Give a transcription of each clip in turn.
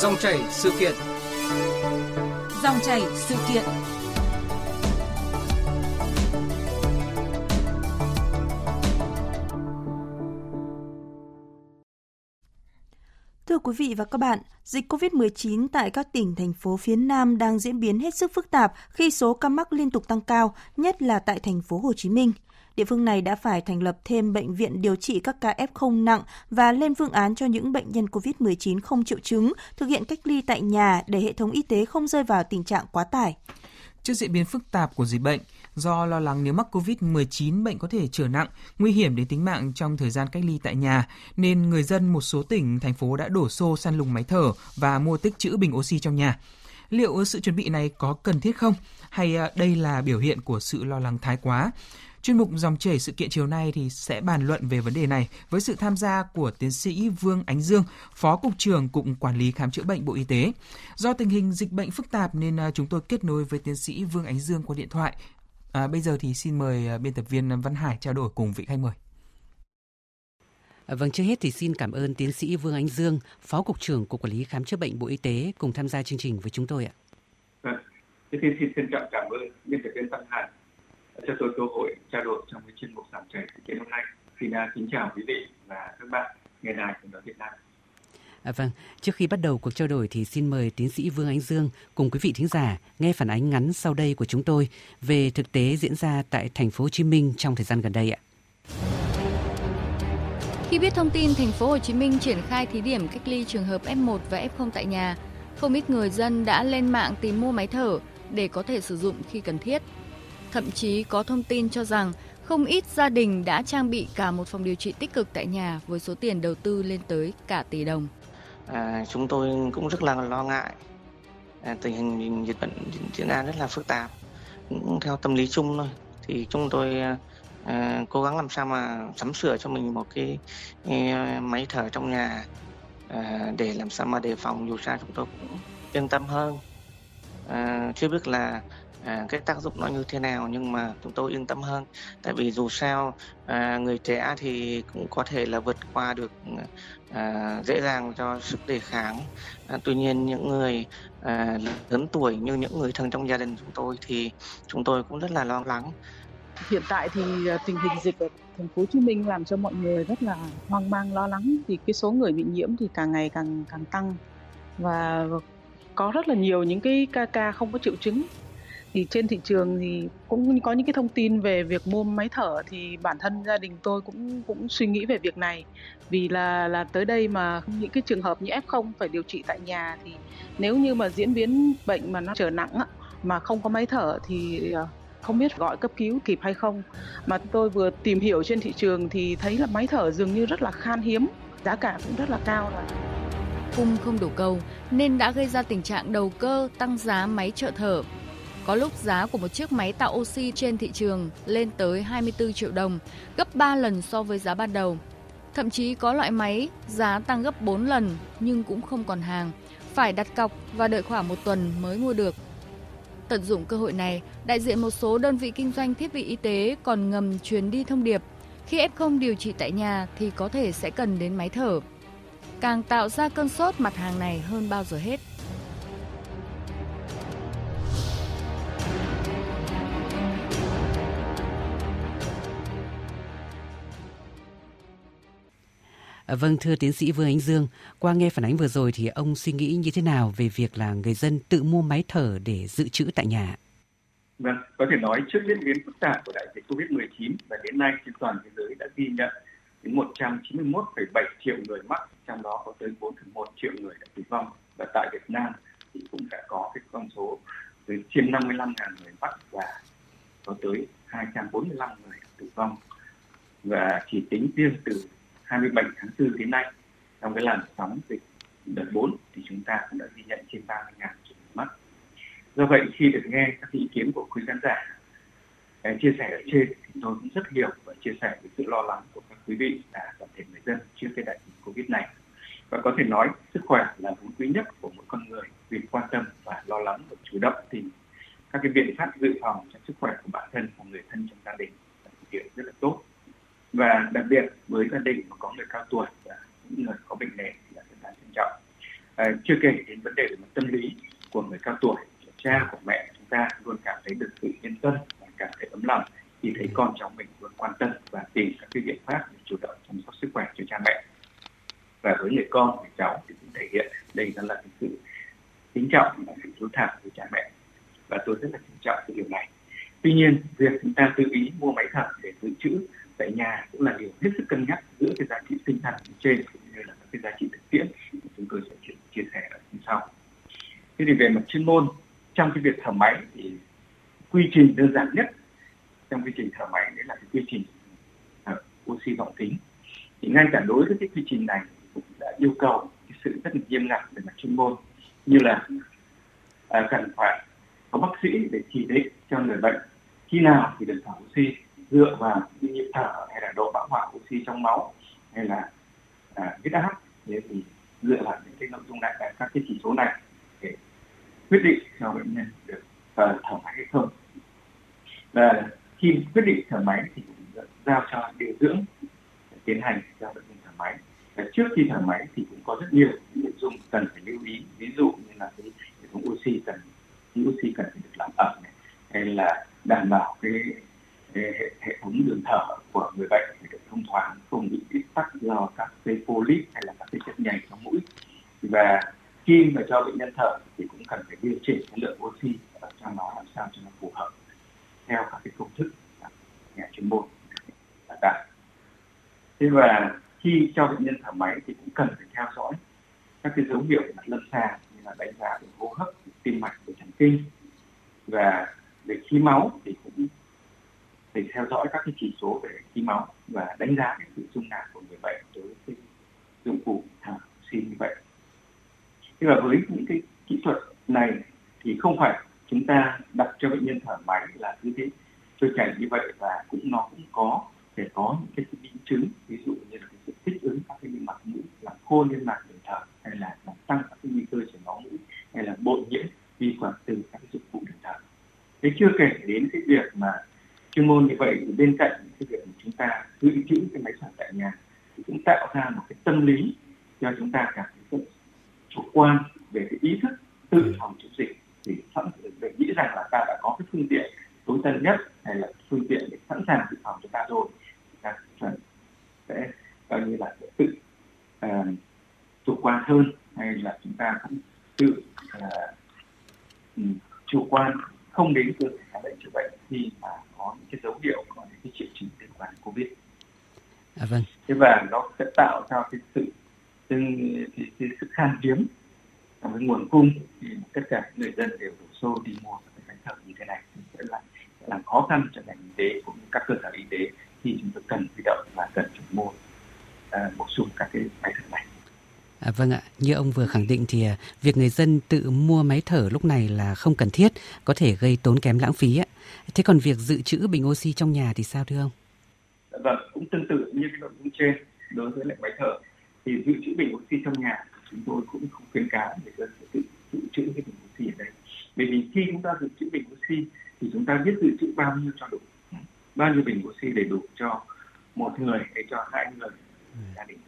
Dòng chảy sự kiện. Dòng chảy sự kiện. Thưa quý vị và các bạn, dịch COVID-19 tại các tỉnh, thành phố phía Nam đang diễn biến hết sức phức tạp khi số ca mắc liên tục tăng cao, nhất là tại thành phố Hồ Chí Minh. Địa phương này đã phải thành lập thêm bệnh viện điều trị các ca F0 nặng và lên phương án cho những bệnh nhân COVID-19 không triệu chứng thực hiện cách ly tại nhà để hệ thống y tế không rơi vào tình trạng quá tải. Trước diễn biến phức tạp của dịch bệnh, do lo lắng nếu mắc COVID-19 bệnh có thể trở nặng, nguy hiểm đến tính mạng trong thời gian cách ly tại nhà, nên người dân một số tỉnh, thành phố đã đổ xô săn lùng máy thở và mua tích trữ bình oxy trong nhà. Liệu sự chuẩn bị này có cần thiết không? Hay à, đây là biểu hiện của sự lo lắng thái quá? Chuyên mục dòng chảy sự kiện chiều nay thì sẽ bàn luận về vấn đề này với sự tham gia của tiến sĩ Vương Ánh Dương, Phó Cục trưởng Cục Quản lý Khám chữa bệnh Bộ Y tế. Do tình hình dịch bệnh phức tạp nên à, chúng tôi kết nối với tiến sĩ Vương Ánh Dương qua điện thoại. À, bây giờ thì xin mời à, biên tập viên Văn Hải trao đổi cùng vị khách mời. À, vâng, trước hết thì xin cảm ơn tiến sĩ Vương Ánh Dương, Phó Cục trưởng Cục Quản lý Khám chữa bệnh Bộ Y tế cùng tham gia chương trình với chúng tôi ạ. Vâng, tiến sĩ xin trọng cảm ơn biên tập viên Văn Hải cho tôi cơ hội trao đổi trong cái chuyên mục dòng chảy sự kiện hôm nay. Xin kính chào quý vị và các bạn nghe đài của nói Việt Nam. À, vâng, trước khi bắt đầu cuộc trao đổi thì xin mời tiến sĩ Vương Ánh Dương cùng quý vị thính giả nghe phản ánh ngắn sau đây của chúng tôi về thực tế diễn ra tại thành phố Hồ Chí Minh trong thời gian gần đây ạ. Khi biết thông tin thành phố Hồ Chí Minh triển khai thí điểm cách ly trường hợp F1 và F0 tại nhà, không ít người dân đã lên mạng tìm mua máy thở để có thể sử dụng khi cần thiết. Thậm chí có thông tin cho rằng không ít gia đình đã trang bị cả một phòng điều trị tích cực tại nhà với số tiền đầu tư lên tới cả tỷ đồng. À, chúng tôi cũng rất là lo ngại à, tình hình dịch bệnh diễn ra rất là phức tạp. Cũng theo tâm lý chung thôi thì chúng tôi à, à cố gắng làm sao mà sắm sửa cho mình một cái, cái máy thở trong nhà à, để làm sao mà đề phòng dù sao chúng tôi cũng yên tâm hơn. À, chưa biết là à, cái tác dụng nó như thế nào nhưng mà chúng tôi yên tâm hơn. Tại vì dù sao à, người trẻ thì cũng có thể là vượt qua được à, dễ dàng cho sức đề kháng. À, tuy nhiên những người à, lớn tuổi như những người thân trong gia đình chúng tôi thì chúng tôi cũng rất là lo lắng. Hiện tại thì à, tình hình dịch ở thành phố Hồ Chí Minh làm cho mọi người rất là hoang mang lo lắng. Vì cái số người bị nhiễm thì càng ngày càng càng tăng. Và có rất là nhiều những cái ca ca không có triệu chứng thì trên thị trường thì cũng có những cái thông tin về việc mua máy thở thì bản thân gia đình tôi cũng cũng suy nghĩ về việc này. Vì là là tới đây mà những cái trường hợp như F0 phải điều trị tại nhà thì nếu như mà diễn biến bệnh mà nó trở nặng mà không có máy thở thì ờ, không biết gọi cấp cứu kịp hay không. Mà tôi vừa tìm hiểu trên thị trường thì thấy là máy thở dường như rất là khan hiếm, giá cả cũng rất là cao rồi cung không đủ cầu nên đã gây ra tình trạng đầu cơ tăng giá máy trợ thở có lúc giá của một chiếc máy tạo oxy trên thị trường lên tới 24 triệu đồng, gấp 3 lần so với giá ban đầu. Thậm chí có loại máy giá tăng gấp 4 lần nhưng cũng không còn hàng, phải đặt cọc và đợi khoảng một tuần mới mua được. Tận dụng cơ hội này, đại diện một số đơn vị kinh doanh thiết bị y tế còn ngầm truyền đi thông điệp khi F0 điều trị tại nhà thì có thể sẽ cần đến máy thở. Càng tạo ra cơn sốt mặt hàng này hơn bao giờ hết. À, vâng, thưa tiến sĩ Vương Ánh Dương, qua nghe phản ánh vừa rồi thì ông suy nghĩ như thế nào về việc là người dân tự mua máy thở để dự trữ tại nhà? Vâng, có thể nói trước diễn biến phức tạp của đại dịch COVID-19 và đến nay trên toàn thế giới đã ghi nhận đến 191,7 triệu người mắc, trong đó có tới 4,1 triệu người đã tử vong. Và tại Việt Nam thì cũng đã có cái con số tới trên 55 ngàn người mắc và có tới 245 người tử vong. Và chỉ tính riêng từ 27 tháng 4 đến nay trong cái làn sóng dịch đợt 4 thì chúng ta cũng đã ghi nhận trên 30.000 trường hợp mắc. Do vậy, khi được nghe các ý kiến của quý khán giả chia sẻ ở trên thì tôi cũng rất hiểu và chia sẻ với sự lo lắng của các quý vị và toàn thể người dân trước cái đại dịch Covid này. Và có thể nói, sức khỏe là vốn quý nhất của mỗi con người vì quan tâm và lo lắng và chủ động tìm các cái biện pháp dự phòng cho sức khỏe của bản thân và người thân trong gia đình là thực hiện rất là tốt và đặc biệt, với gia đình có cao tuổi những người có bệnh nền thì là rất đáng trân trọng. À, chưa kể đến vấn đề về mặt tâm lý của người cao tuổi, của cha, của mẹ chúng ta luôn cảm thấy được sự yên tâm và cảm thấy ấm lòng khi thấy con cháu mình luôn quan tâm và tìm các cái biện pháp để chủ động chăm sóc sức khỏe cho cha mẹ. Và với người con người cháu thì cũng thể hiện đây là cái sự kính trọng và sự hiếu thảo với cha mẹ. Và tôi rất là kính trọng cái điều này. Tuy nhiên việc chúng ta tự ý mua máy thở để dự trữ tại nhà cũng là điều hết sức cân nhắc giữa cái giá trị tinh thần trên cũng như là các cái giá trị thực tiễn chúng tôi sẽ chia sẻ ở phần sau. Thế thì về mặt chuyên môn trong cái việc thở máy thì quy trình đơn giản nhất trong quy trình thở máy đấy là cái quy trình thở oxy vọng kính thì ngay cả đối với cái quy trình này cũng đã yêu cầu cái sự rất là nghiêm ngặt về mặt chuyên môn như là à, cần phải có bác sĩ để chỉ định cho người bệnh khi nào thì được thở oxy dựa vào cái nhịp thở hay là độ bão hòa oxy trong máu hay là à, huyết áp thế thì dựa vào những cái nội dung này các cái chỉ số này để quyết định cho bệnh nhân được uh, thở máy hay không. Và khi quyết định thở máy thì cũng giao cho điều dưỡng tiến hành cho bệnh nhân thở máy. Và trước khi thở máy thì cũng có rất nhiều nội dung cần phải lưu ý. Ví dụ như là cái hệ thống oxy cần oxy cần phải được làm ẩm này hay là đảm bảo cái hệ, hệ thống đường thở của người bệnh phải được thông thoáng, không bị kích tắc do các cái polyp hay là các cái chất nhầy trong mũi. Và khi mà cho bệnh nhân thở thì cũng cần phải điều chỉnh cái lượng oxy ở trong nó làm sao cho nó phù hợp theo các cái công thức nhà chuyên môn đã đạt thế và khi cho bệnh nhân thở máy thì cũng cần phải theo dõi các cái dấu hiệu mặt lâm sàng như là đánh giá về hô hấp, tim mạch của thần kinh. Và về khí máu thì để theo dõi các cái chỉ số về khí máu và đánh giá cái sự dung nạp của người bệnh đối với dụng cụ thở oxy như vậy. Thế và với những cái kỹ thuật này thì không phải chúng ta đặt cho bệnh nhân thở máy là cứ thế trôi chảy như vậy và cũng nó cũng có thể có những cái biến chứng, ví dụ như là cái sự thích ứng các cái mặt mũi làm khô liên mạc đường thở, hay là làm tăng các cái nguy cơ chảy máu mũi, hay là bội nhiễm vi khuẩn từ các cái dụng cụ đường thở. Thế chưa kể đến cái việc mà chuyên môn như vậy thì bên cạnh cái việc chúng ta giữ trữ cái máy thở tại nhà thì cũng tạo ra một cái tâm lý cho chúng ta cảm thấy chủ quan về cái ý thức tự ừ. phòng chống dịch thì sẵn để nghĩ rằng là ta đã có cái phương tiện tối tân nhất hay là phương tiện để sẵn sàng dự phòng cho ta rồi ta sẽ coi như là tự uh, chủ quan hơn hay là chúng ta cũng tự uh, chủ quan không đến cơ sở khám bệnh chữa bệnh khi mà những cái dấu hiệu có những cái triệu chứng liên quan đến covid à, vâng. thế và nó sẽ tạo ra cái sự cái, cái, cái sự khan hiếm trong cái nguồn cung thì tất cả người dân đều đổ xô đi mua cái máy thở như thế này sẽ là sẽ làm khó khăn cho ngành y tế cũng như các cơ sở y tế khi chúng tôi cần huy động và cần phải mua uh, bổ sung các cái máy thở này À, vâng ạ, như ông vừa khẳng định thì à, việc người dân tự mua máy thở lúc này là không cần thiết, có thể gây tốn kém lãng phí. Ạ. Thế còn việc dự trữ bình oxy trong nhà thì sao thưa ông? Vâng, cũng tương tự như cái nội dung trên đối với lại máy thở thì dự trữ bình oxy trong nhà chúng tôi cũng không khuyến cáo để dân tự dự trữ cái bình oxy ở đây. Bởi vì khi chúng ta dự trữ bình oxy thì chúng ta biết dự trữ bao nhiêu cho đủ, bao nhiêu bình oxy để đủ cho một người hay cho hai người gia đình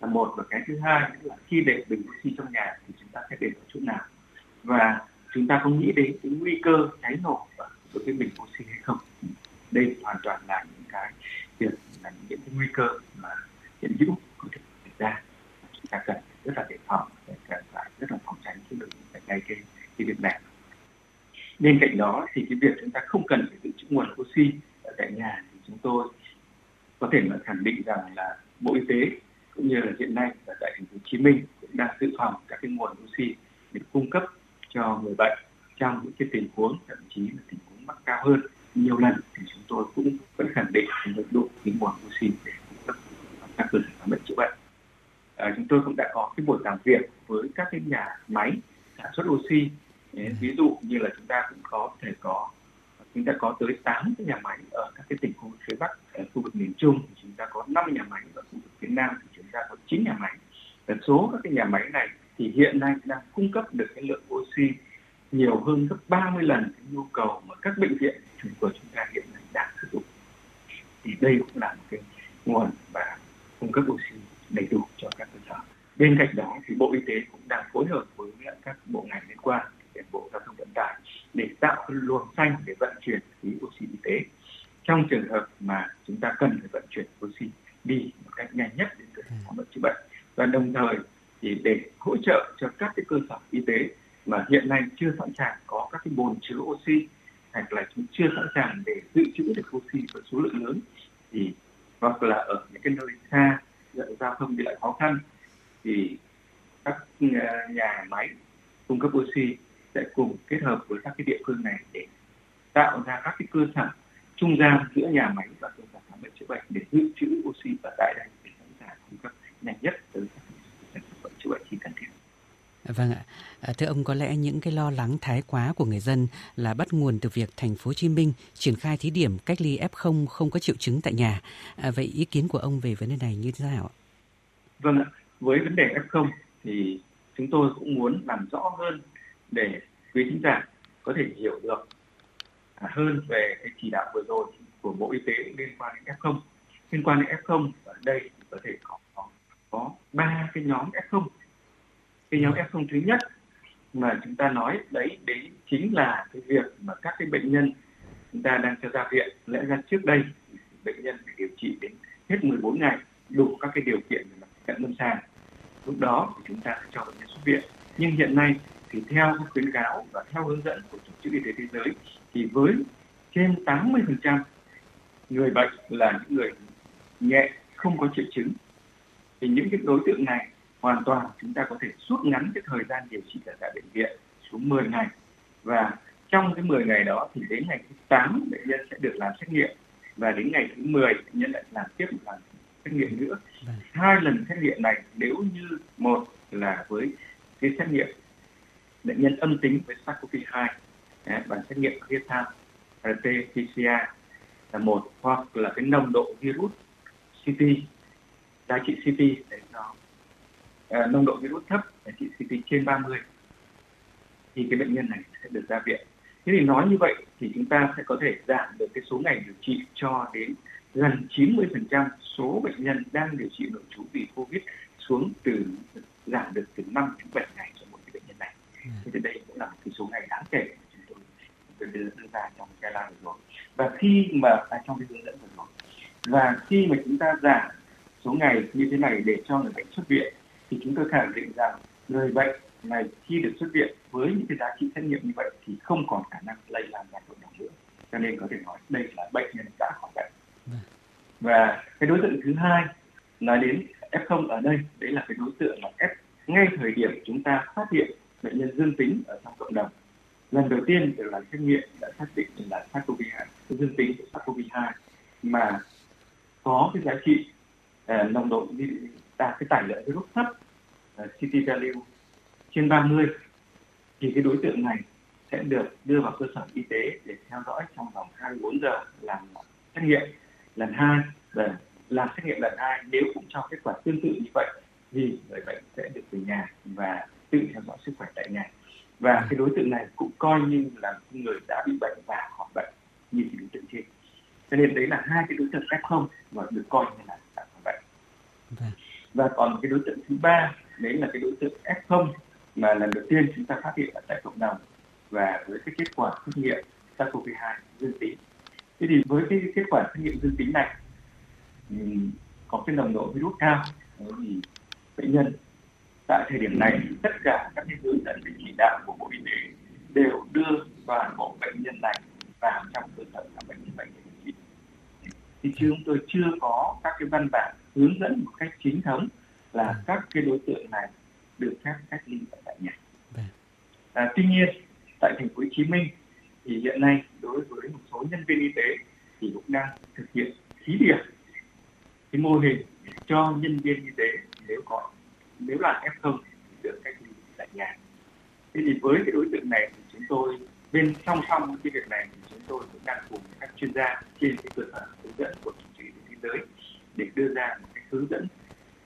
là một và cái thứ hai là khi để bình oxy trong nhà thì chúng ta sẽ để ở chỗ nào và chúng ta có nghĩ đến cái nguy cơ cháy nổ của cái bình oxy hay không? Đây hoàn toàn là những cái việc, là những cái nguy cơ mà hiện hữu có thể xảy ra. Chúng ta cần rất là đề phòng cần phải rất là phòng tránh chứ đừng phải ngay cái cái việc này. Bên cạnh đó thì cái việc chúng ta không cần phải dự trữ nguồn oxy ở tại nhà thì chúng tôi có thể là khẳng định rằng là bộ y tế cũng như là hiện nay ở tại thành phố Hồ Chí Minh cũng đang dự phòng các cái nguồn oxy để cung cấp cho người bệnh trong những cái tình huống thậm chí là tình mắc cao hơn nhiều lần thì chúng tôi cũng vẫn khẳng định mức độ cái nguồn oxy để cung cấp các cơ sở khám bệnh chữa bệnh. À, chúng tôi cũng đã có cái buổi làm việc với các cái nhà máy sản xuất oxy ví dụ như là chúng ta cũng có thể có chúng ta có tới 8 cái nhà máy ở các cái tỉnh khu vực phía Bắc, ở khu vực miền Trung chúng ta có 5 nhà máy ở khu vực phía Nam thì chúng ta có 9 nhà máy. Và số các cái nhà máy này thì hiện nay đang cung cấp được cái lượng oxy nhiều hơn gấp 30 lần cái nhu cầu mà các bệnh viện của chúng ta hiện nay đang sử dụng. Thì đây cũng là một cái nguồn và cung cấp oxy đầy đủ cho các cơ sở. Bên cạnh đó thì bộ y tế cũng đang phối hợp với các bộ ngành liên quan bộ giao thông vận tải để tạo luồng xanh để vận chuyển khí oxy y tế. Trong trường hợp mà chúng ta cần phải vận chuyển oxy đi một cách nhanh nhất đến cơ sở khám bệnh chữa bệnh. Và đồng thời thì để hỗ trợ cho các cái cơ sở y tế mà hiện nay chưa sẵn sàng có các cái bồn chứa oxy hoặc là chúng chưa sẵn sàng để dự trữ được oxy với số lượng lớn, thì hoặc là ở những cái nơi xa giao thông đi lại khó khăn, thì các à, nhà máy cung cấp oxy sẽ cùng kết hợp với các cái địa phương này để tạo ra các cái cơ sở trung gian giữa nhà máy và cơ sở khám bệnh chữa bệnh để dự trữ oxy ở tại đây để sẵn sàng cung cấp nhanh nhất tới các bệnh chữa bệnh khi cần thiết. Vâng ạ. À, thưa ông có lẽ những cái lo lắng thái quá của người dân là bắt nguồn từ việc thành phố Hồ Chí Minh triển khai thí điểm cách ly F0 không có triệu chứng tại nhà. À, vậy ý kiến của ông về vấn đề này như thế nào ạ? Vâng ạ. Với vấn đề F0 thì chúng tôi cũng muốn làm rõ hơn để quý khán giả có thể hiểu được à, hơn về cái chỉ đạo vừa rồi của Bộ Y tế liên quan đến F0. Liên quan đến F0 ở đây có thể có có ba cái nhóm F0. Cái nhóm F0 thứ nhất mà chúng ta nói đấy đấy chính là cái việc mà các cái bệnh nhân chúng ta đang cho ra viện. Lẽ ra trước đây, bệnh nhân phải điều trị đến hết 14 ngày, đủ các cái điều kiện về cận lâm sàng. Lúc đó thì chúng ta sẽ cho bệnh nhân xuất viện. Nhưng hiện nay thì theo khuyến cáo và theo hướng dẫn của tổ chức y tế thế giới thì với trên 80% người bệnh là những người nhẹ, không có triệu chứng, thì những cái đối tượng này hoàn toàn chúng ta có thể rút ngắn cái thời gian điều trị ở tại bệnh viện xuống 10 ngày và trong cái 10 ngày đó thì đến ngày thứ 8 bệnh nhân sẽ được làm xét nghiệm và đến ngày thứ 10 bệnh nhân lại làm tiếp một lần xét nghiệm nữa. Vâng. Hai lần xét nghiệm này nếu như một là với cái xét nghiệm bệnh nhân âm tính với SARS-CoV-2 bằng xét nghiệm real time RT-PCR là một hoặc là cái nồng độ virus CT giá trị CT để à, nồng độ virus thấp giá trị CT trên 30 thì cái bệnh nhân này sẽ được ra viện. Thế thì nói như vậy thì chúng ta sẽ có thể giảm được cái số ngày điều trị cho đến gần 90% số bệnh nhân đang điều trị nội trú vì Covid xuống từ giảm được từ 5 đến 7 ngày cho một cái bệnh nhân này. Ừ. Thế thì đây cũng là một cái số ngày đáng kể mà chúng tôi đưa, đưa ra trong cái lan vừa rồi. Và khi mà à, trong cái hướng dẫn vừa rồi và khi mà chúng ta giảm số ngày như thế này để cho người bệnh xuất viện thì chúng tôi khẳng định rằng người bệnh này khi được xuất viện với những cái giá trị xét nghiệm như vậy thì không còn khả năng lây lan ra cộng đồng nữa. Cho nên có thể nói đây là bệnh nhân đã khỏi bệnh. Và cái đối tượng thứ hai nói đến F0 ở đây đấy là cái đối tượng là F. Ngay thời điểm chúng ta phát hiện bệnh nhân dương tính ở trong cộng đồng lần đầu tiên được làm xét nghiệm đã xác định là SARS-CoV-2 dương tính SARS-CoV-2 mà có cái giá trị uh, nồng độ đạt cái tải lượng virus thấp uh, CT value trên 30 thì cái đối tượng này sẽ được đưa vào cơ sở y tế để theo dõi trong vòng 24 giờ làm xét nghiệm lần hai và làm xét nghiệm lần hai nếu cũng cho kết quả tương tự như vậy thì người bệnh sẽ được về nhà và tự theo dõi sức khỏe tại nhà. Và cái đối tượng này cũng coi như là người đã bị bệnh và khỏi bệnh như cái đối tượng trên. Cho nên đấy là hai cái đối tượng f không và được coi như là đã khỏi bệnh. Vâng và còn cái đối tượng thứ ba, đấy là cái đối tượng f0 mà lần đầu tiên chúng ta phát hiện ở tại cộng đồng và với cái kết quả xét nghiệm SARS-CoV-2 dương tính. Thế thì với cái kết quả xét nghiệm dương tính này có cái nồng độ virus cao thì bệnh nhân tại thời điểm này tất cả các cái hướng dẫn về chỉ đạo của bộ y tế đều đưa toàn bộ bệnh nhân này vào trong cơ sở khám bệnh chữa bệnh thì chúng tôi chưa có các cái văn bản hướng dẫn một cách chính thống là các cái đối tượng này được phép cách ly ở tại nhà. Vâng. À, tuy nhiên tại thành phố Hồ Chí Minh thì hiện nay đối với một số nhân viên y tế thì cũng đang thực hiện thí điểm cái mô hình cho nhân viên y tế nếu có nếu là F0 được cách ly tại nhà. Thế thì với cái đối tượng này thì chúng tôi bên song song cái việc này thì chúng tôi cũng đang cùng các chuyên gia trên cái cơ sở hướng dẫn của tổ chức thế giới để đưa ra một cái hướng dẫn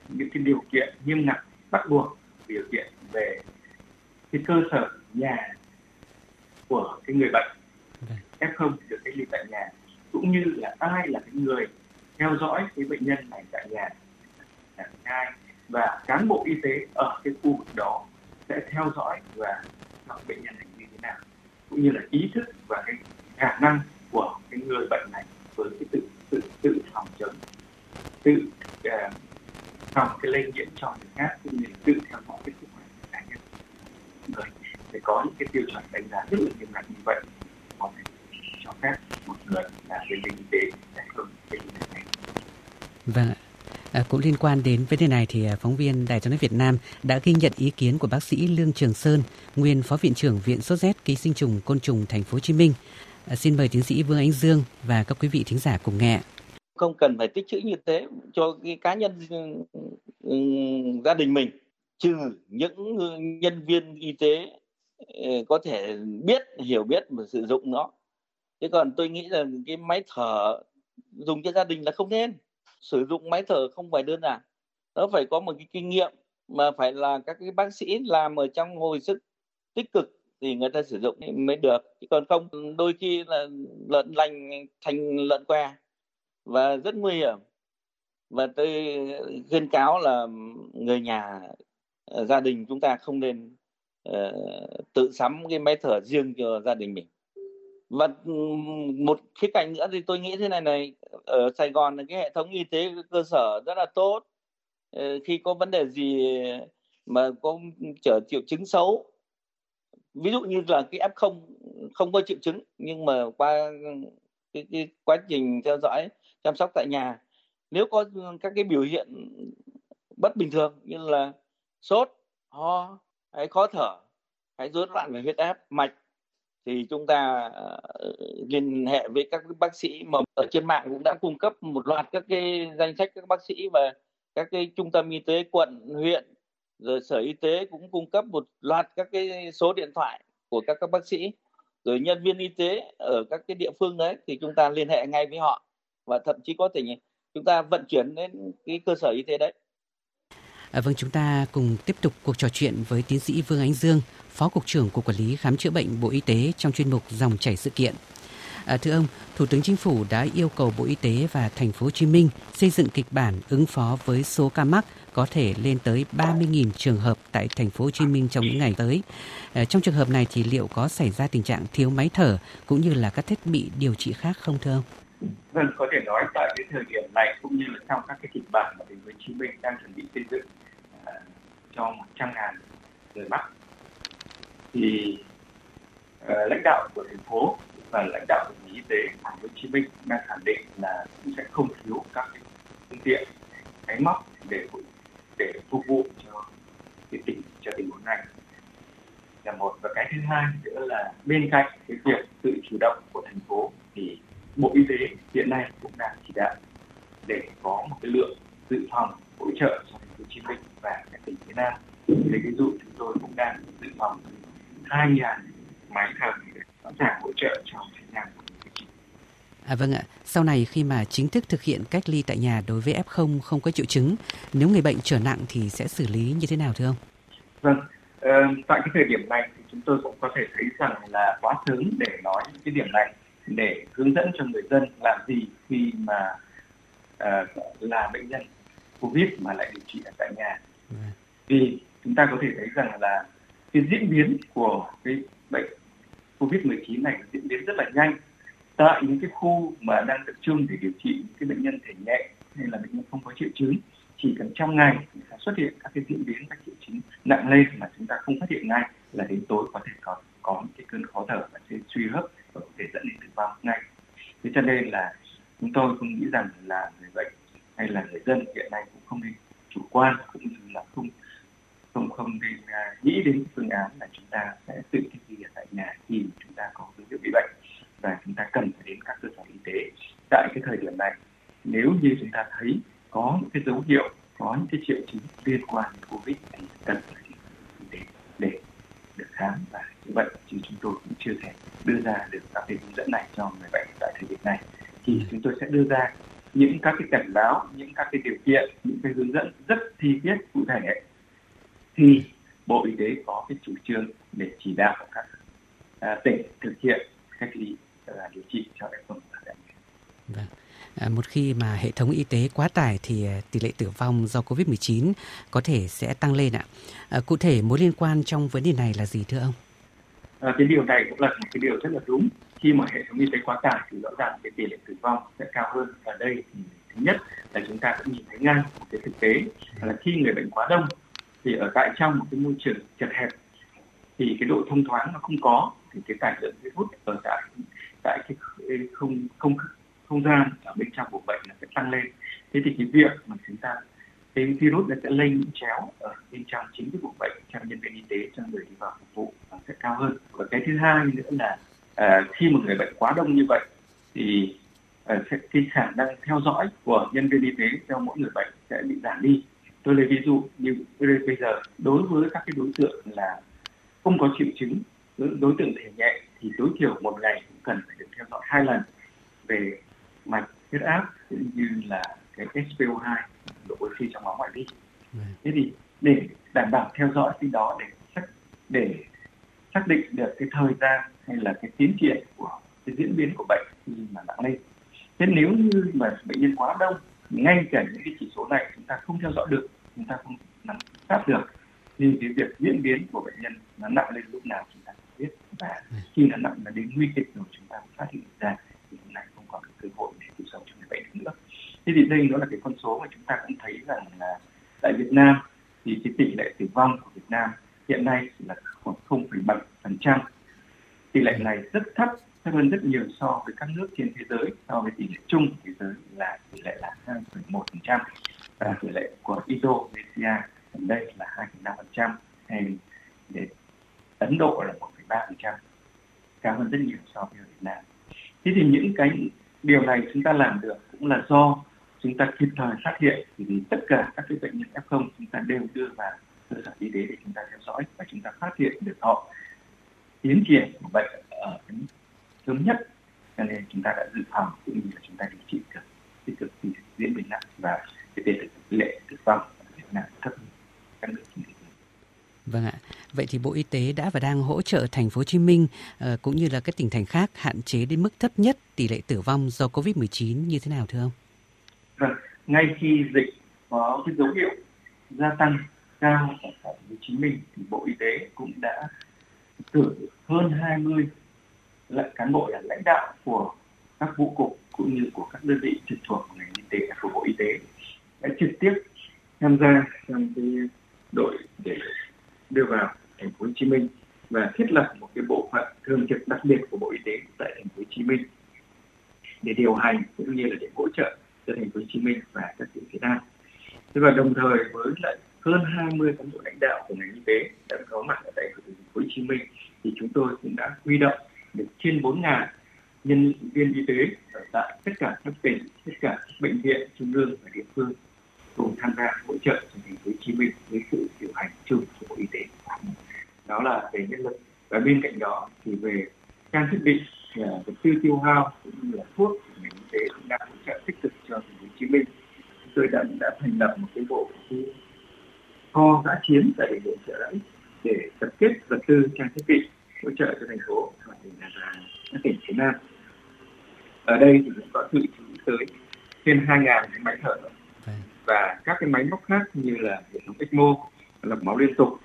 những cái điều kiện nghiêm ngặt bắt buộc điều kiện về cái cơ sở nhà của cái người bệnh vâng. F0 được cách ly tại nhà cũng như là ai là cái người theo dõi cái bệnh nhân này tại nhà hai và cán bộ y tế ở cái khu vực đó sẽ theo dõi và cho bệnh nhân này như thế nào cũng như là ý thức và cái khả năng của cái người bệnh này với cái tự tự tự phòng chống tự à, uh, phòng cái lây nhiễm cho người khác cũng như tự theo dõi cái sức khỏe cá nhân người để có những cái tiêu chuẩn đánh giá rất là nghiêm ngặt như vậy có thể cho phép một người là nhân viên y tế sẽ không cái này Vâng ạ. À, cũng liên quan đến vấn đề này thì à, phóng viên Đài tiếng nói Việt Nam đã ghi nhận ý kiến của bác sĩ Lương Trường Sơn, nguyên phó viện trưởng Viện sốt rét ký sinh trùng côn trùng Thành phố Hồ Chí Minh. À, xin mời tiến sĩ Vương Ánh Dương và các quý vị thính giả cùng nghe. Không cần phải tích trữ như thế cho cái cá nhân ừ, gia đình mình, trừ những nhân viên y tế ừ, có thể biết hiểu biết và sử dụng nó. Thế còn tôi nghĩ là cái máy thở dùng cho gia đình là không nên. Sử dụng máy thở không phải đơn giản. Nó phải có một cái kinh nghiệm mà phải là các cái bác sĩ làm ở trong hồi sức tích cực thì người ta sử dụng mới được. Chứ còn không đôi khi là lợn lành thành lợn que và rất nguy hiểm. Và tôi khuyên cáo là người nhà ờ, gia đình chúng ta không nên uh, tự sắm cái máy thở riêng cho gia đình mình. Và một khía cạnh nữa thì tôi nghĩ thế này này ở Sài Gòn cái hệ thống y tế cơ sở rất là tốt. Ờ, khi có vấn đề gì mà có trở triệu chứng xấu ví dụ như là cái f không không có triệu chứng nhưng mà qua cái, cái quá trình theo dõi chăm sóc tại nhà. Nếu có các cái biểu hiện bất bình thường như là sốt, ho, hay khó thở, hay rối loạn về huyết áp, mạch, thì chúng ta ờ, liên hệ với các bác sĩ mà ở trên mạng cũng đã cung cấp một loạt các cái danh sách các bác sĩ và các cái trung tâm y tế quận, huyện, rồi sở y tế cũng cung cấp một loạt các cái số điện thoại của các các bác sĩ, rồi nhân viên y tế ở các cái địa phương đấy thì chúng ta liên hệ ngay với họ và thậm chí có thể chúng ta vận chuyển đến cái cơ sở y tế đấy À, vâng, chúng ta cùng tiếp tục cuộc trò chuyện với tiến sĩ Vương Ánh Dương, Phó Cục trưởng Cục Quản lý Khám chữa bệnh Bộ Y tế trong chuyên mục Dòng chảy sự kiện. À, thưa ông, Thủ tướng Chính phủ đã yêu cầu Bộ Y tế và Thành phố Hồ Chí Minh xây dựng kịch bản ứng phó với số ca mắc có thể lên tới 30.000 trường hợp tại Thành phố Hồ Chí Minh trong những ngày tới. À, trong trường hợp này thì liệu có xảy ra tình trạng thiếu máy thở cũng như là các thiết bị điều trị khác không thưa ông? Vâng, có thể nói tại cái thời điểm này cũng như là trong các cái kịch bản mà Thành phố Hồ Chí Minh đang chuẩn bị xây dựng à, cho 100 ngàn người mắc thì uh, lãnh đạo của thành phố và lãnh đạo của y tế thành phố Hồ Chí Minh đang khẳng định là cũng sẽ không thiếu các phương tiện máy móc để để phục vụ cho cái tình cho tình huống này. Là một. Và cái thứ hai nữa là bên cạnh cái việc tự chủ động của thành phố thì bộ y tế hiện nay cũng đang chỉ đạo để có một cái lượng dự phòng hỗ trợ cho thành phố Hồ Chí Minh và các tỉnh phía Nam. Thì ví dụ chúng tôi cũng đang dự phòng 2.000 máy thở để sẵn sàng hỗ trợ cho Việt Nam. À vâng ạ, sau này khi mà chính thức thực hiện cách ly tại nhà đối với F0 không có triệu chứng, nếu người bệnh trở nặng thì sẽ xử lý như thế nào thưa ông? Vâng, ờ, tại cái thời điểm này thì chúng tôi cũng có thể thấy rằng là quá sớm để nói cái điểm này để hướng dẫn cho người dân làm gì khi mà uh, là bệnh nhân covid mà lại điều trị ở tại nhà. Vì chúng ta có thể thấy rằng là cái diễn biến của cái bệnh covid 19 này diễn biến rất là nhanh. Tại những cái khu mà đang tập trung để điều trị những cái bệnh nhân thể nhẹ hay là bệnh nhân không có triệu chứng chỉ cần trong ngày xuất hiện các cái diễn biến các triệu chứng nặng lên mà chúng ta không phát hiện ngay là đến tối có thể có có những cái cơn khó thở và suy hấp và có thể dẫn đến tử vong ngay. Thế cho nên là chúng tôi không nghĩ rằng là người bệnh hay là người dân hiện nay cũng không nên chủ quan cũng như là không không không nên uh, nghĩ đến phương án là chúng ta sẽ tự cách ly ở tại nhà khi chúng ta có dấu hiệu bị bệnh và chúng ta cần phải đến các cơ sở y tế. Tại cái thời điểm này nếu như chúng ta thấy có những cái dấu hiệu có những cái triệu chứng liên quan đến covid thì cần phải đi y tế để được khám và vậy thì chúng tôi cũng chưa thể đưa ra được các cái hướng dẫn này cho người bệnh tại thời điểm này thì chúng tôi sẽ đưa ra những các cái cảnh báo những các cái điều kiện những cái hướng dẫn rất chi tiết cụ thể thì bộ y tế có cái chủ trương để chỉ đạo các à, tỉnh thực hiện cách ly và điều trị cho f không vâng. À, một khi mà hệ thống y tế quá tải thì à, tỷ lệ tử vong do Covid-19 có thể sẽ tăng lên ạ. À, cụ thể mối liên quan trong vấn đề này là gì thưa ông? À, cái điều này cũng là một cái điều rất là đúng. Khi mà hệ thống y tế quá tải thì rõ ràng cái tỷ lệ tử vong sẽ cao hơn. Ở đây thì thứ nhất là chúng ta cũng nhìn thấy ngay một cái thực tế là khi người bệnh quá đông thì ở tại trong một cái môi trường chật hẹp thì cái độ thông thoáng nó không có thì cái tải lượng virus ở tại tại cái không không không gian ở bên trong của bệnh nó sẽ tăng lên thế thì cái việc mà chúng ta cái virus nó sẽ lây nhiễm chéo ở bên trong chính cái bộ bệnh cho nhân viên y tế cho người đi vào phục vụ nó sẽ cao hơn thứ hai nữa là à, khi một người bệnh quá đông như vậy thì à, sẽ, cái khả năng theo dõi của nhân viên y tế cho mỗi người bệnh sẽ bị giảm đi. Tôi lấy ví dụ như bây giờ đối với các cái đối tượng là không có triệu chứng đối tượng thể nhẹ thì tối thiểu một ngày cũng cần phải được theo dõi hai lần về mạch huyết áp cũng như là cái SPO2 độ oxy trong máu ngoại vi. Thế thì để đảm bảo theo dõi cái đó để để xác định được cái thời gian hay là cái tiến triển của cái diễn biến của bệnh khi mà nặng lên. Thế nếu như mà bệnh nhân quá đông ngay cả những cái chỉ số này chúng ta không theo dõi được chúng ta không nắm sát được thì cái việc diễn biến của bệnh nhân nó nặng lên lúc nào chúng ta không biết. Và khi nó nặng là đến nguy kịch rồi chúng ta phát hiện ra thì lúc này không còn cơ hội để cứu sống cho người bệnh nữa. Thế thì đây nó là cái con số mà chúng ta cũng thấy rằng là tại Việt Nam thì cái tỷ lệ tử vong của Việt Nam hiện nay là khoảng 0,7%. tỷ lệ này rất thấp thấp hơn rất nhiều so với các nước trên thế giới. So với tỷ lệ chung thế giới là tỷ lệ là 2,1% và tỷ lệ của Indonesia gần đây là 2,5%, hay để Ấn Độ là 1,3% cao hơn rất nhiều so với Việt Nam. Thế thì những cái điều này chúng ta làm được cũng là do chúng ta kịp thời phát hiện thì tất cả các cái bệnh nhân F0 chúng ta đều đưa vào cơ sở y tế để chúng ta theo dõi và chúng ta phát hiện được họ tiến triển của bệnh ở sớm nhất cho nên chúng ta đã dự phòng cũng như là chúng ta điều trị được tích cực diễn biến nặng và cái tỷ lệ tử vong nặng thấp các nước trên thế giới. Vâng ạ. Vậy thì Bộ Y tế đã và đang hỗ trợ thành phố Hồ Chí Minh uh, cũng như là các tỉnh thành khác hạn chế đến mức thấp nhất tỷ lệ tử vong do Covid-19 như thế nào thưa ông? Vâng, ngay khi dịch có cái dấu hiệu gia tăng cao ở thành phố Hồ Chí Minh thì Bộ Y tế cũng đã cử hơn 20 lại cán bộ là lãnh đạo của các vụ cục cũng như của các đơn vị trực thuộc của ngành y tế của Bộ Y tế đã trực tiếp tham gia trong cái đội để đưa vào thành phố Hồ Chí Minh và thiết lập một cái bộ phận thường trực đặc biệt của Bộ Y tế tại thành phố Hồ Chí Minh để điều hành cũng như là để hỗ trợ cho thành phố Hồ Chí Minh và các tỉnh phía Nam. Thế và đồng thời với lại hơn 20 cán bộ lãnh đạo của ngành y tế đã có mặt ở tại thành phố Hồ Chí Minh thì chúng tôi cũng đã huy động được trên 4.000 nhân viên y tế ở tại tất cả các tỉnh, tất cả các bệnh viện trung ương và địa phương cùng tham gia hỗ trợ cho thành phố Hồ Chí Minh với sự điều hành chung của Bộ Y tế. Đó là về nhân lực và bên cạnh đó thì về trang thiết bị à, vật tư tiêu hao cũng như là thuốc của ngành y tế cũng đang hỗ trợ tích cực cho thành phố Hồ Chí Minh. Chúng tôi đã đã thành lập một cái bộ cái kho giã chiến tại bệnh viện trợ rẫy để tập kết vật tư trang thiết bị hỗ trợ cho thành phố và các tỉnh phía Nam. Ở đây thì cũng có chú ý tới trên 2.000 cái máy thở và các cái máy móc khác như là hệ thống ECMO, lọc máu liên tục,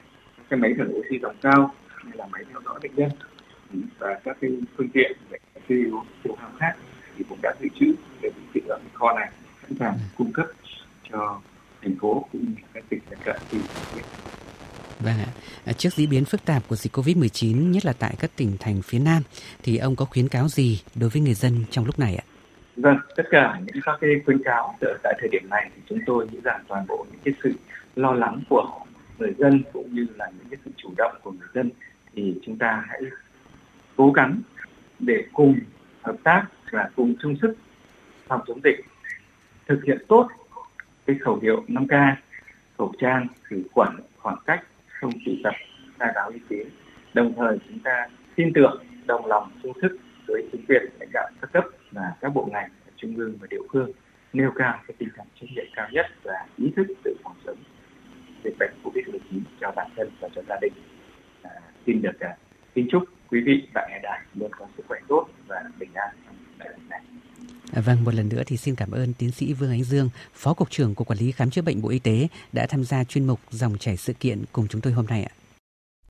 cái máy thở oxy dòng cao hay là máy theo dõi bệnh nhân và các cái phương tiện để tiêu tiêu hao khác thì cũng đã dự trữ để dự trữ ở cái kho này sẵn sàng ừ. cung cấp cho thành phố cũng như các tỉnh lân cận khi Vâng ạ. À, trước diễn biến phức tạp của dịch COVID-19, nhất là tại các tỉnh thành phía Nam, thì ông có khuyến cáo gì đối với người dân trong lúc này ạ? Vâng, tất cả những các cái khuyến cáo tại thời điểm này thì chúng tôi nghĩ rằng toàn bộ những cái sự lo lắng của người dân cũng như là những cái sự chủ động của người dân thì chúng ta hãy cố gắng để cùng hợp tác và cùng chung sức phòng chống dịch thực hiện tốt cái khẩu hiệu 5K khẩu trang khử khuẩn khoảng cách không tụ tập khai báo y tế. Đồng thời chúng ta tin tưởng đồng lòng chung sức với chính quyền lãnh đạo các cấp và các bộ ngành trung ương và địa phương nêu cao cái tinh thần trách nhiệm cao nhất và ý thức tự phòng chống dịch bệnh covid-19 cho bản thân và cho gia đình. À, xin được à, xin chúc quý vị bạn nghe đài luôn có sức khỏe tốt và bình an trong đại dịch này. À, vâng, một lần nữa thì xin cảm ơn tiến sĩ Vương Ánh Dương, Phó Cục trưởng Cục Quản lý Khám chữa bệnh Bộ Y tế đã tham gia chuyên mục Dòng chảy sự kiện cùng chúng tôi hôm nay ạ.